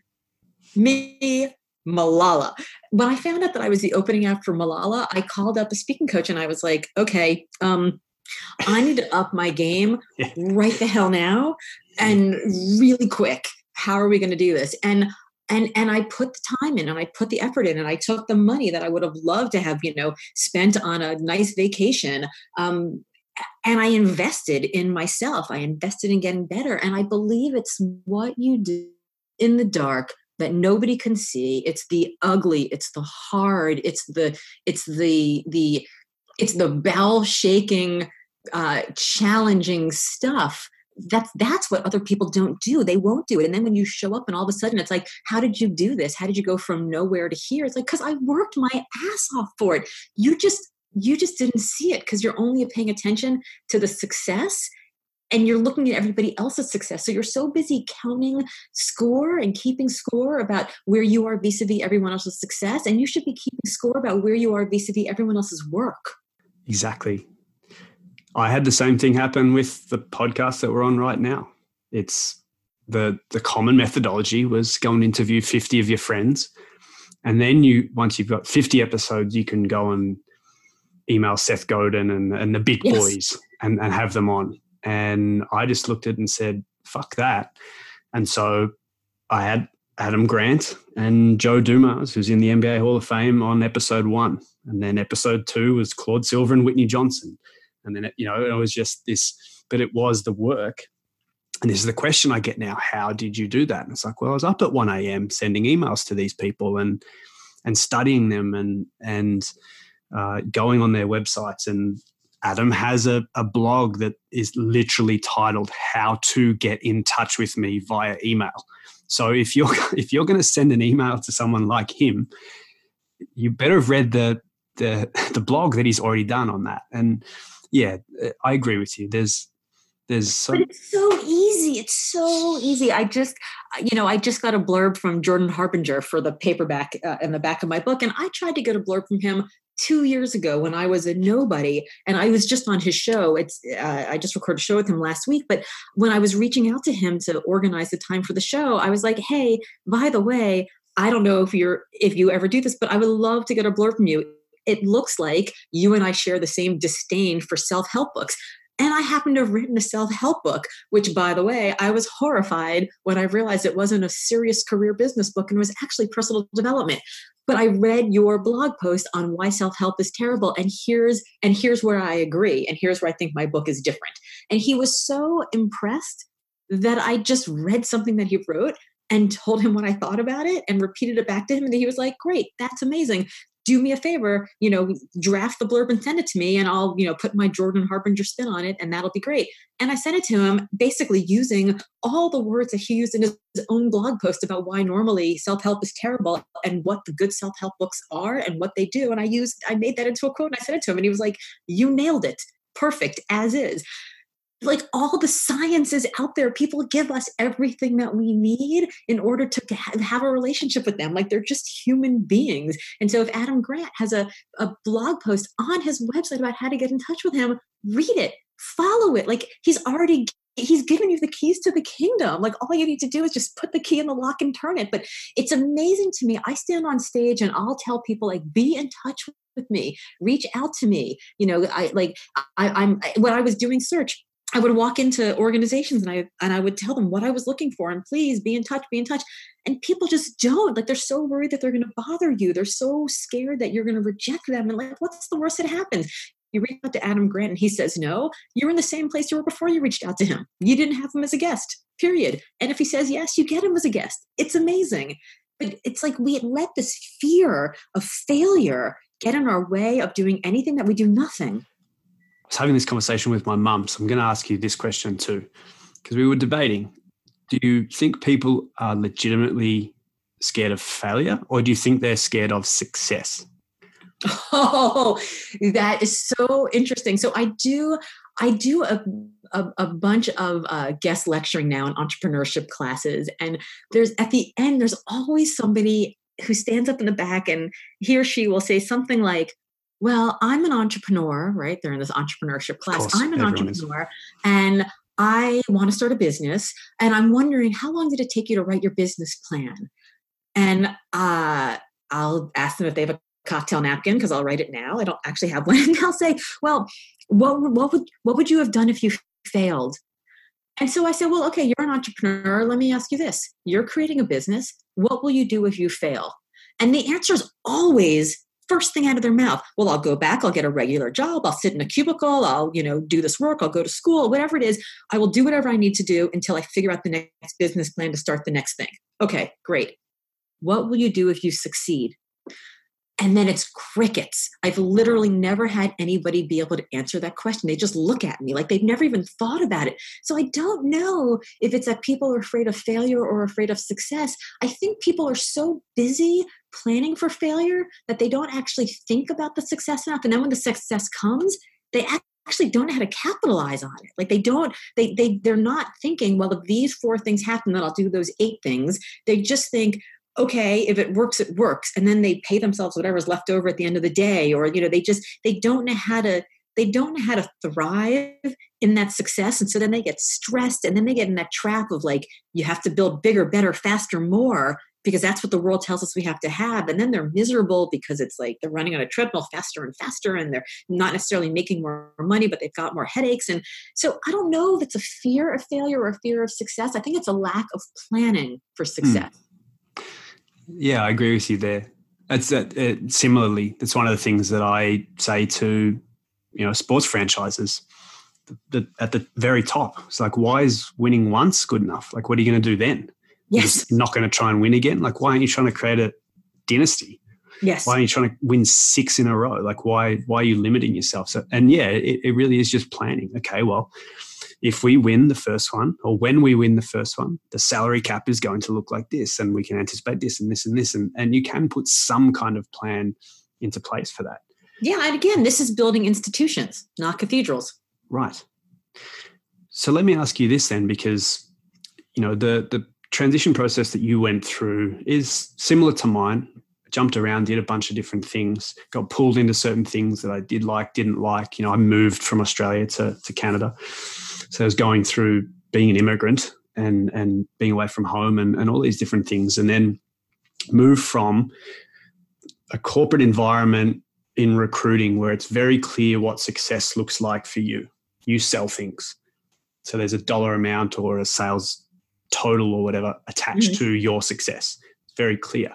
me, Malala. When I found out that I was the opening act for Malala, I called up a speaking coach and I was like, okay, um, I need to up my game [LAUGHS] right the hell now and really quick. How are we going to do this? And and and I put the time in and I put the effort in and I took the money that I would have loved to have you know spent on a nice vacation um, and I invested in myself. I invested in getting better, and I believe it's what you do in the dark that nobody can see. It's the ugly it's the hard it's the it's the the it's the bowel shaking uh challenging stuff. That's that's what other people don't do. They won't do it. And then when you show up and all of a sudden it's like how did you do this? How did you go from nowhere to here? It's like because i worked my ass off for it you just you just didn't see it because you're only paying attention to the success and you're looking at everybody else's success. So you're so busy counting score and keeping score about where you are vis a vis everyone else's success. And you should be keeping score about where you are vis a vis everyone else's work. Exactly. I had the same thing happen with the podcast that we're on right now. It's the the common methodology was go and interview 50 of your friends. And then you once you've got 50 episodes, you can go and email Seth Godin and, and the big yes. boys and, and have them on. And I just looked at it and said, fuck that. And so I had Adam Grant and Joe Dumars, who's in the NBA Hall of Fame, on episode one. And then episode two was Claude Silver and Whitney Johnson. And then, it, you know, it was just this, but it was the work. And this is the question I get now how did you do that? And it's like, well, I was up at 1 a.m. sending emails to these people and, and studying them and, and, uh, going on their websites and Adam has a, a blog that is literally titled "How to Get in Touch with Me via Email." So if you're [LAUGHS] if you're going to send an email to someone like him, you better have read the the [LAUGHS] the blog that he's already done on that. And yeah, I agree with you. There's there's so but it's so easy. It's so easy. I just you know I just got a blurb from Jordan Harbinger for the paperback uh, in the back of my book, and I tried to get a blurb from him two years ago when I was a nobody and I was just on his show. It's uh, I just recorded a show with him last week, but when I was reaching out to him to organize the time for the show, I was like, "Hey, by the way, I don't know if you're if you ever do this, but I would love to get a blurb from you." It looks like you and I share the same disdain for self-help books. And I happened to have written a self help book, which, by the way, I was horrified when I realized it wasn't a serious career business book and was actually personal development. But i read your blog post on why self-help is terrible and here's and here's where i agree and here's where i think my book is different. And he was so impressed that i just read something that he wrote and told him what i thought about it and repeated it back to him and he was like great that's amazing do me a favor, you know, draft the blurb and send it to me, and I'll, you know, put my Jordan Harbinger spin on it, and that'll be great. And I sent it to him basically using all the words that he used in his own blog post about why normally self help is terrible and what the good self help books are and what they do. And I used, I made that into a quote and I sent it to him, and he was like, You nailed it. Perfect as is like all the science is out there. People give us everything that we need in order to have a relationship with them. Like they're just human beings. And so if adam grant has a, a blog post on his website about how to get in touch with him read it. Follow it. Like he's already he's given you the keys to the kingdom. Like all you need to do is just put the key in the lock and turn it. But it's amazing to me. I stand on stage and i'll tell people like be in touch with me. Reach out to me. You know i like I, i'm when i was doing search I would walk into organizations and I and I would tell them what I was looking for and please be in touch, be in touch. And people just don't. Like they're so worried that they're going to bother you. They're so scared that you're going to reject them. And like, what's the worst that happens? You reach out to Adam Grant and he says no. You're in the same place you were before you reached out to him. You didn't have him as a guest. Period. And if he says yes, you get him as a guest. It's amazing. But it's like we let this fear of failure get in our way of doing anything that we do nothing was having this conversation with my mum, so I'm going to ask you this question too, because we were debating. Do you think people are legitimately scared of failure, or do you think they're scared of success? Oh, that is so interesting. So I do, I do a a, a bunch of uh, guest lecturing now in entrepreneurship classes, and there's at the end there's always somebody who stands up in the back, and he or she will say something like, well, I'm an entrepreneur, right? They're in this entrepreneurship class. Course, I'm an entrepreneur is. and I want to start a business. And I'm wondering, how long did it take you to write your business plan? and uh, I'll ask them if they have a cocktail napkin because I'll write it now. I don't actually have one. [LAUGHS] And I'll say, "Well, what what would what would you have done if you failed?" And so I said, "Well, okay, you're an entrepreneur. Let me ask you this: You're creating a business. What will you do if you fail?" And the answer is always first thing out of their mouth. Well i'll go back i'll get a regular job i'll sit in a cubicle i'll you know do this work i'll go to school whatever it is i will do whatever i need to do until i figure out the next business plan to start the next thing. Okay great. What will you do if you succeed and then it's crickets. I've literally never had anybody be able to answer that question. They just look at me like they've never even thought about it. So I don't know if it's that people are afraid of failure or afraid of success. I think people are so busy planning for failure that they don't actually think about the success enough. And then when the success comes, they actually don't know how to capitalize on it like they don't they they they're not thinking well if these four things happen then i'll do those eight things they just think okay if it works it works. And then they pay themselves whatever's left over at the end of the day or you know they just they don't know how to they don't know how to thrive in that success. And so then they get stressed and then they get in that trap of like you have to build bigger better faster more because that's what the world tells us we have to have. And then they're miserable because it's like they're running on a treadmill faster and faster and they're not necessarily making more money but they've got more headaches. And so i don't know if it's a fear of failure or a fear of success. I think it's a lack of planning for hmm. success yeah, I agree with you there. It's that. it, similarly. It's one of the things that I say to you know sports franchises. The, the, at the very top, it's like, why is winning once good enough? Like, what are you going to do then? Yes, You're not going to try and win again. Like, why aren't you trying to create a dynasty? Yes. Why are you trying to win six in a row? Like, why why are you limiting yourself? So, and yeah, it, it really is just planning. Okay, well, if we win the first one or when we win the first one, the salary cap is going to look like this and we can anticipate this and this and this. And, and you can put some kind of plan into place for that. Yeah. And again, this is building institutions, not cathedrals. Right. So let me ask you this then, because, you know, the, the transition process that you went through is similar to mine jumped around, did a bunch of different things, got pulled into certain things that I did like, didn't like. You know, I moved from Australia to, to Canada. So I was going through being an immigrant and and being away from home and, and all these different things. And then move from a corporate environment in recruiting where it's very clear what success looks like for you. You sell things. So there's a dollar amount or a sales total or whatever attached mm-hmm. to your success. It's very clear.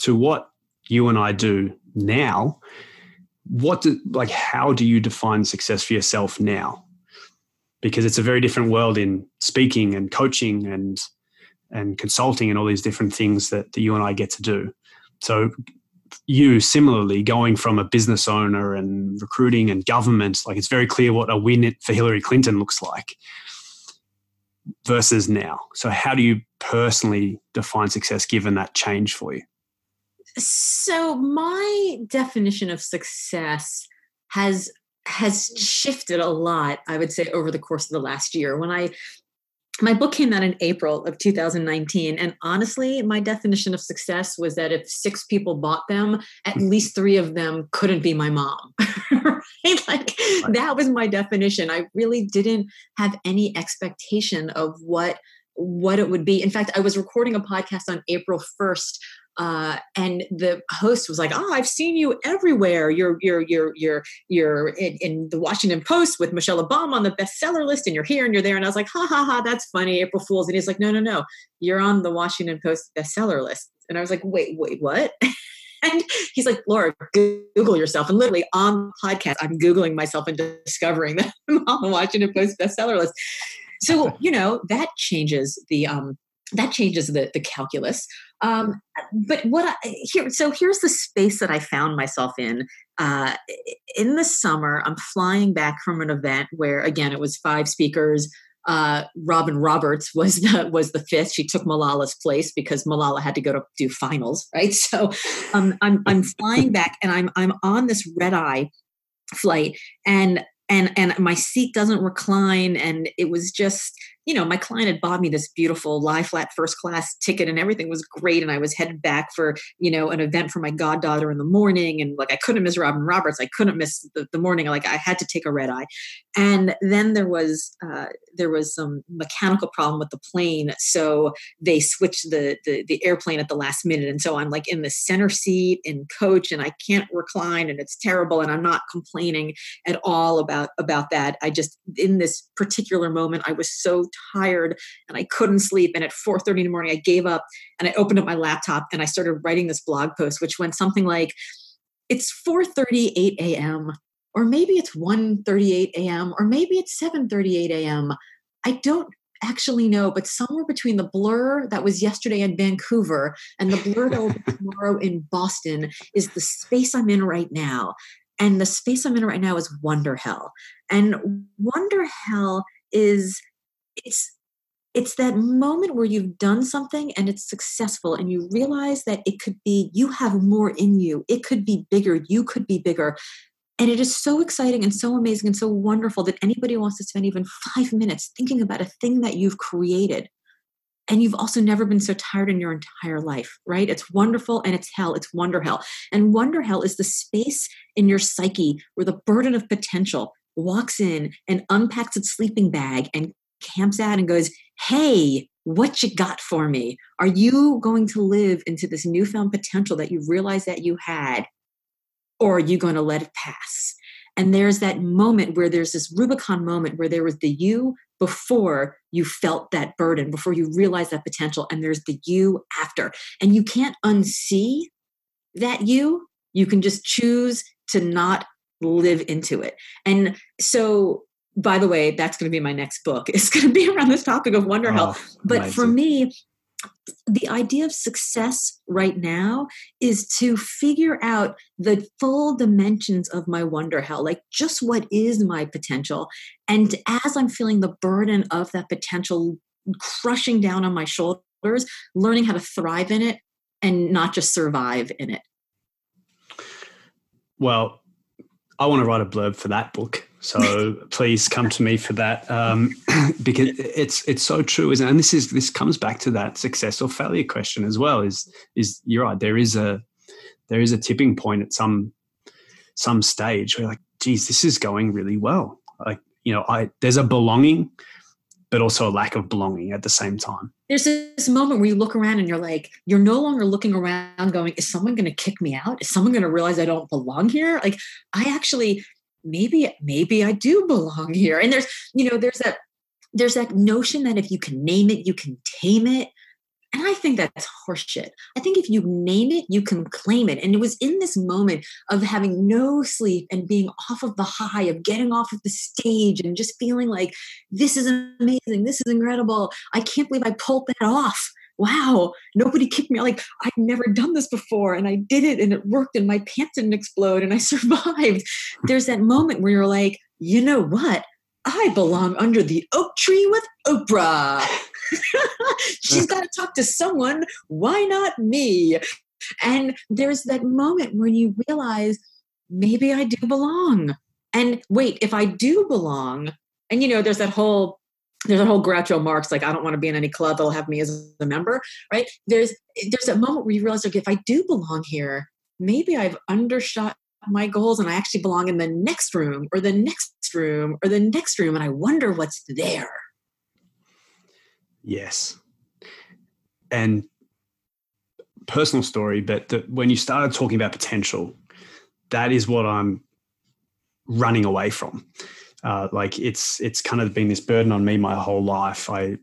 To what you and I do now, what do, like how do you define success for yourself now? Because it's a very different world in speaking and coaching and and consulting and all these different things that, that you and I get to do. So you similarly going from a business owner and recruiting and government, like it's very clear what a win for Hillary Clinton looks like versus now. So how do you personally define success given that change for you? So my definition of success has has mm-hmm. shifted a lot, I would say, over the course of the last year. When I my book came out in April of 2019. And honestly, my definition of success was that if six people bought them, at mm-hmm. least three of them couldn't be my mom. [LAUGHS] right? Like that was my definition. I really didn't have any expectation of what what it would be. In fact, I was recording a podcast on April 1st uh, and the host was like, "Oh, I've seen you everywhere. You're you're you're you're you're in, in, the Washington Post with Michelle Obama on the bestseller list, and you're here and you're there." And I was like, "Ha ha ha, that's funny, April Fools." And he's like, "No, no, no, you're on the Washington Post bestseller list." And I was like, "Wait, wait, what?" [LAUGHS] and he's like, "Laura, Google yourself." And literally on the podcast, I'm googling myself and discovering that I'm on the Washington Post bestseller list. So [LAUGHS] you know that changes the um, that changes the the calculus. Um, but what I, here, so here's the space that I found myself in. Uh, in the summer, I'm flying back from an event where, again, it was five speakers. Uh, Robin Roberts was the was the fifth. She took Malala's place because Malala had to go to do finals, right? [LAUGHS] So um, I'm I'm flying back, and I'm I'm on this red eye flight, and and and my seat doesn't recline, and it was just you know, my client had bought me this beautiful lie flat first class ticket and everything was great. And I was headed back for, you know, an event for my goddaughter in the morning. And like, I couldn't miss Robin Roberts. I couldn't miss the, the morning. Like I had to take a red eye. And then there was, uh, there was some mechanical problem with the plane. So they switched the, the, the airplane at the last minute. And so I'm like in the center seat in coach and I can't recline and it's terrible. And I'm not complaining at all about, about that. I just, in this particular moment, I was so tired and I couldn't sleep. And at 4:30 in the morning, I gave up and I opened up my laptop and I started writing this blog post, which went something like, "It's 4:38 a.m." Or maybe it's 1:38 a.m. or maybe it's 7:38 a.m. I don't actually know, but somewhere between the blur that was yesterday in Vancouver and the blur that will be [LAUGHS] tomorrow in Boston is the space I'm in right now. And the space I'm in right now is Wonder Hell. And Wonder Hell is it's it's that moment where you've done something and it's successful and you realize that it could be you have more in you it could be bigger you could be bigger and it is so exciting and so amazing and so wonderful that anybody wants to spend even [LAUGHS] five minutes thinking about a thing that you've created and you've also never been so tired in your entire life, right? It's wonderful and it's hell. It's wonder hell. And wonder hell is the space in your psyche where the burden of potential walks in and unpacks its sleeping bag and camps out and goes, Hey, what you got for me? Are you going to live into this newfound potential that you realized that you had? Or are you going to let it pass? And there's that moment where there's this Rubicon moment where there was the you before you felt that burden, before you realized that potential, and there's the you after. And you can't unsee that you. You can just choose to not live into it. And so by the way, that's going to be my next book. [LAUGHS] It's going to be around this topic of wonder oh, But amazing. for me, the idea of success right now is to figure out the full dimensions of my wonder hell, like just what is my potential. And as I'm feeling the burden of that potential crushing down on my shoulders, learning how to thrive in it and not just survive in it. Well, I want to write a blurb for that book. So please come to me for that um, [CLEARS THROAT] because it's it's so true, isn't it? And this is this comes back to that success or failure question as well. Is is you're right? There is a there is a tipping point at some some stage where like, geez, this is going really well. Like you know, I there's a belonging, but also a lack of belonging at the same time. There's this moment where you look around and you're like, you're no longer looking around going, is someone going to kick me out? Is someone going to realize I don't belong here? Like, I actually, maybe, maybe I do belong here. And there's, you know, there's that, there's that notion that if you can name it, you can tame it. And I think that's horseshit. I think if you name it, you can claim it. And it was in this moment of having no sleep and being off of the high of getting off of the stage and just feeling like this is amazing, this is incredible. I can't believe I pulled that off. Wow, nobody kicked me. Like I'd never done this before, and I did it, and it worked, and my pants didn't explode, and I [LAUGHS] survived. There's that moment where you're like, you know what? I belong under the oak tree with Oprah. [LAUGHS] She's [LAUGHS] got to talk to someone. Why not me? And there's that moment when you realize maybe I do belong. And wait, if I do belong, and you know, there's that whole there's a whole Groucho Marx like I don't want to be in any club that'll have me as a member, right? There's there's a moment where you realize like if I do belong here, maybe I've undershot my goals and I actually belong in the next room or the next room or the next room and I wonder what's there. Yes. And personal story, but the, when you started talking about potential, that is what I'm running away from. Uh, like it's it's kind of been this burden on me my whole life. I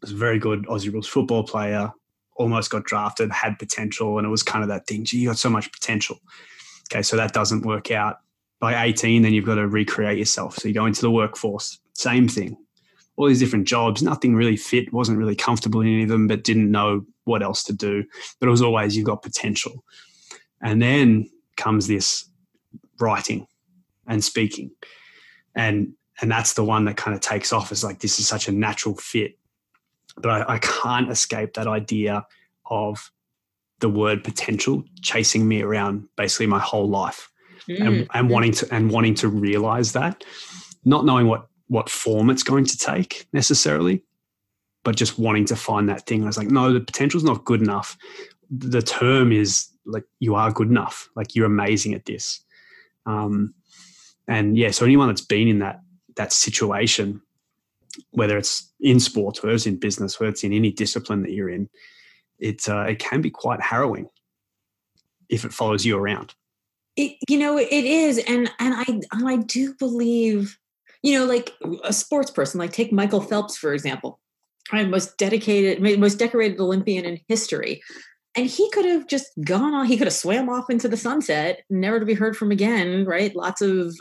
was a very good Aussie rules football player, almost got drafted, had potential, and it was kind of that thing. Gee, you got so much potential. Okay, so that doesn't work out. By 18, then you've got to recreate yourself. So you go into the workforce, same thing all these different jobs. Nothing really fit, wasn't really comfortable in any of them, but didn't know what else to do. But it was always you've got potential. And then comes this writing and speaking. And and that's the one that kind of takes off as like this is such a natural fit. But I, I can't escape that idea of the word potential chasing me around basically my whole life mm. and, and wanting to and wanting to realize that not knowing what what form it's going to take necessarily, but just wanting to find that thing. I was like, no, the potential's not good enough. The term is like you are good enough. Like you're amazing at this. Um, and yeah, so anyone that's been in that that situation, whether it's in sports, whether it's in business, whether it's in any discipline that you're in, it uh, it can be quite harrowing if it follows you around. It, you know, it is, and and I and I do believe, you know, like a sports person, like take Michael Phelps for example, right, most dedicated, most decorated Olympian in history and he could have just gone on he could have swam off into the sunset never to be heard from again right? Lots of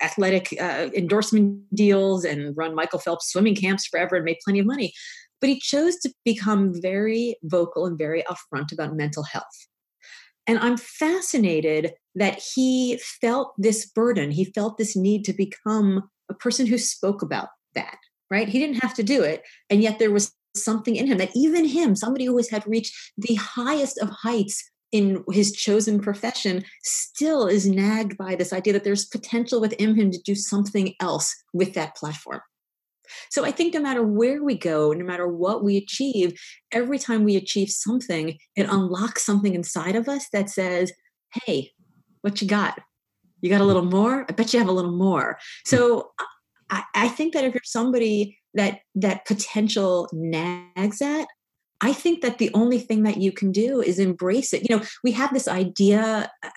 athletic uh, endorsement deals and run michael phelps swimming camps forever and made plenty of money. But he chose to become very vocal and very upfront about mental health. And i'm fascinated that he felt this burden. He felt this need to become a person who spoke about that right? He didn't have to do it and yet there was something in him that even him, somebody who has had reached the highest of heights in his chosen profession, still is nagged by this idea that there's potential within him to do something else with that platform. So I think no matter where we go, no matter what we achieve, every time we achieve something, it unlocks something inside of us that says, hey, what you got? You got a little more? I bet you have a little more. So I, I think that if you're somebody that that potential nags at i think that the only thing that you can do is embrace it. You know we have this idea uh,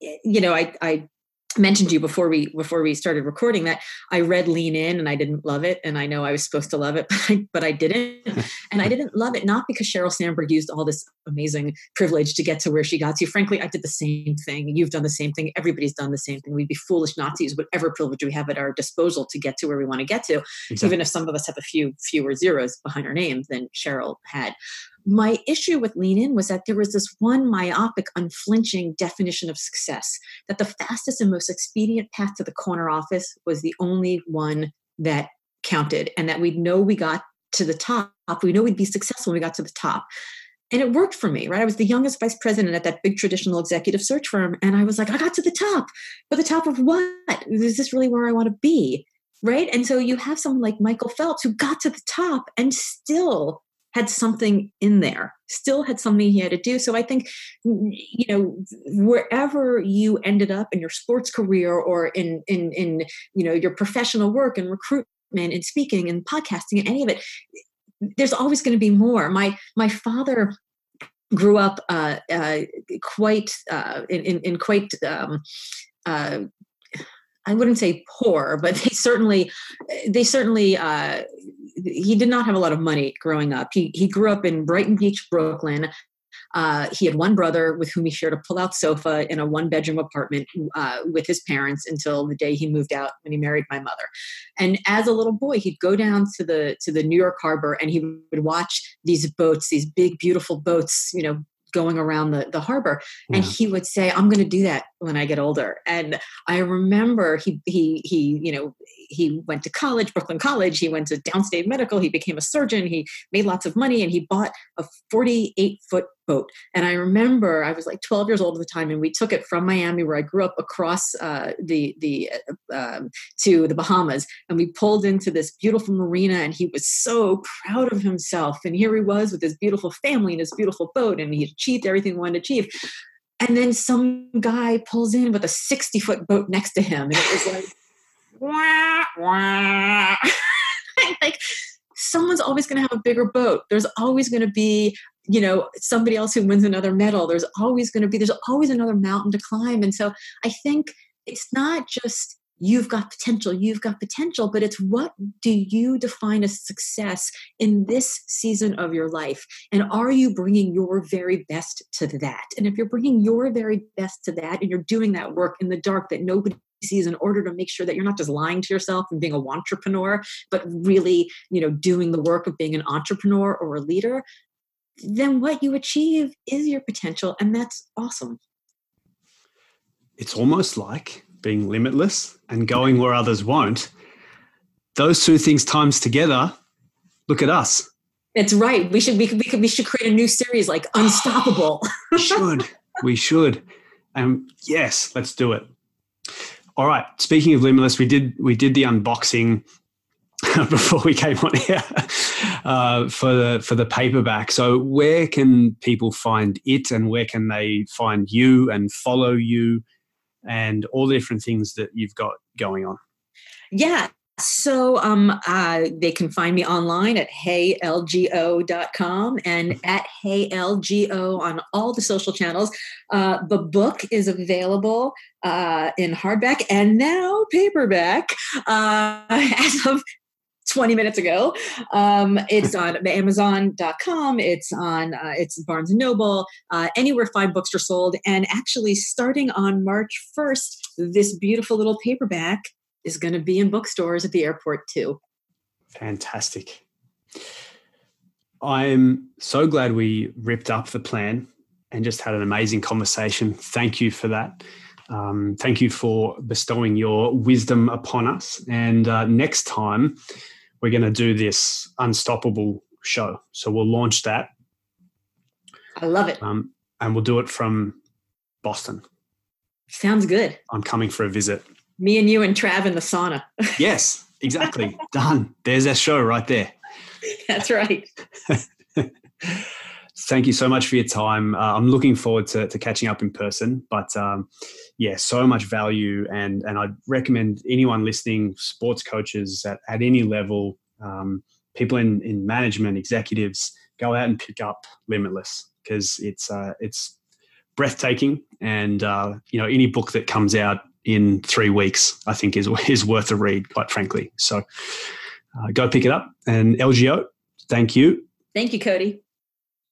you know i i mentioned to you before we before we started recording that I read Lean In and I didn't love it, and I know I was supposed to love it, [LAUGHS] but I, but I didn't, [LAUGHS] and I didn't love it not because Sheryl Sandberg used all this amazing privilege to get to where she got to. Frankly, I did the same thing. You've done the same thing. Everybody's done the same thing. We'd be foolish not to use whatever privilege we have at our disposal to get to where we want to get to, exactly. even if some of us have a few fewer zeros behind our name than Sheryl had. My issue with Lean In was that there was this one myopic, unflinching definition of success that the fastest and most expedient path to the corner office was the only one that counted, and that we'd know we got to the top. We know we'd be successful when we got to the top. And it worked for me, right? I was the youngest vice president at that big traditional executive search firm. And I was like, I got to the top. But the top of what? Is this really where I want to be? Right. And so you have someone like Michael Phelps who got to the top and still had something in there, still had something he had to do. So I think, you know, wherever you ended up in your sports career or in in in you know your professional work and recruitment and speaking and podcasting and any of it, there's always going to be more. My my father grew up uh, uh, quite uh, in, in, quite um, uh, I wouldn't say poor, but they certainly they certainly uh, he did not have a lot of money growing up. He he grew up in Brighton Beach, Brooklyn. Uh, he had one brother with whom he shared a pull-out sofa in a one-bedroom apartment uh, with his parents until the day he moved out when he married my mother. And as a little boy, he'd go down to the to the New York harbor and he would watch these boats, these big, beautiful boats, you know, going around the, the harbor and yeah. he would say i'm going to do that when i get older and i remember he he he you know he went to college brooklyn college he went to downstate medical he became a surgeon he made lots of money and he bought a 48 foot boat. And I remember I was like 12 years old at the time, and we took it from Miami, where I grew up, across uh, the the uh, um, to the Bahamas, and we pulled into this beautiful marina. And he was so proud of himself. And here he was with his beautiful family and his beautiful boat, and he achieved everything he wanted to achieve. And then some guy pulls in with a 60 foot boat next to him, and it was like, [LAUGHS] wah, wah. like someone's always going to have a bigger boat. There's always going to be you know somebody else who wins another medal there's always going to be there's always another mountain to climb. And so i think it's not just you've got potential you've got potential but it's what do you define as success in this season of your life? And are you bringing your very best to that? And if you're bringing your very best to that and you're doing that work in the dark that nobody sees in order to make sure that you're not just lying to yourself and being a entrepreneur but really you know doing the work of being an entrepreneur or a leader then what you achieve is your potential, and that's awesome. It's almost like being limitless and going where others won't. Those two things times together, look at us. It's right. We should we could, we could we should create a new series like [GASPS] Unstoppable. we should. We should. And yes, let's do it. all right. Speaking of Limitless, we did we did the unboxing [LAUGHS] before we came on here uh, for the for the paperback. So where can people find it, and where can they find you and follow you, and all the different things that you've got going on? Yeah, so um, uh, they can find me online at heylgo.com and at heylgo on all the social channels. Uh, the book is available uh, in hardback and now paperback uh, [LAUGHS] as of 20 minutes ago. Um, it's on [LAUGHS] Amazon.com. It's on uh, it's Barnes and Noble, uh, anywhere fine books are sold. And actually, starting on March 1st, this beautiful little paperback is going to be in bookstores at the airport too. Fantastic. I'm so glad we ripped up the plan and just had an amazing conversation. Thank you for that. Um, thank you for bestowing your wisdom upon us. And uh, next time, we're going to do this unstoppable show. So we'll launch that. I love it. Um, and we'll do it from Boston. Sounds good. I'm coming for a visit. Me and you and Trav in the sauna. [LAUGHS] yes, exactly. Done. There's our show right there. That's right. [LAUGHS] Thank you so much for your time. Uh, I'm looking forward to, to catching up in person. But um, yeah, so much value, and and I'd recommend anyone listening, sports coaches at, at any level, um, people in in management, executives, go out and pick up Limitless because it's uh, it's breathtaking, and uh, you know any book that comes out in three weeks, I think is [LAUGHS] is worth a read, quite frankly. So uh, go pick it up. And LGO, thank you. Thank you, Cody.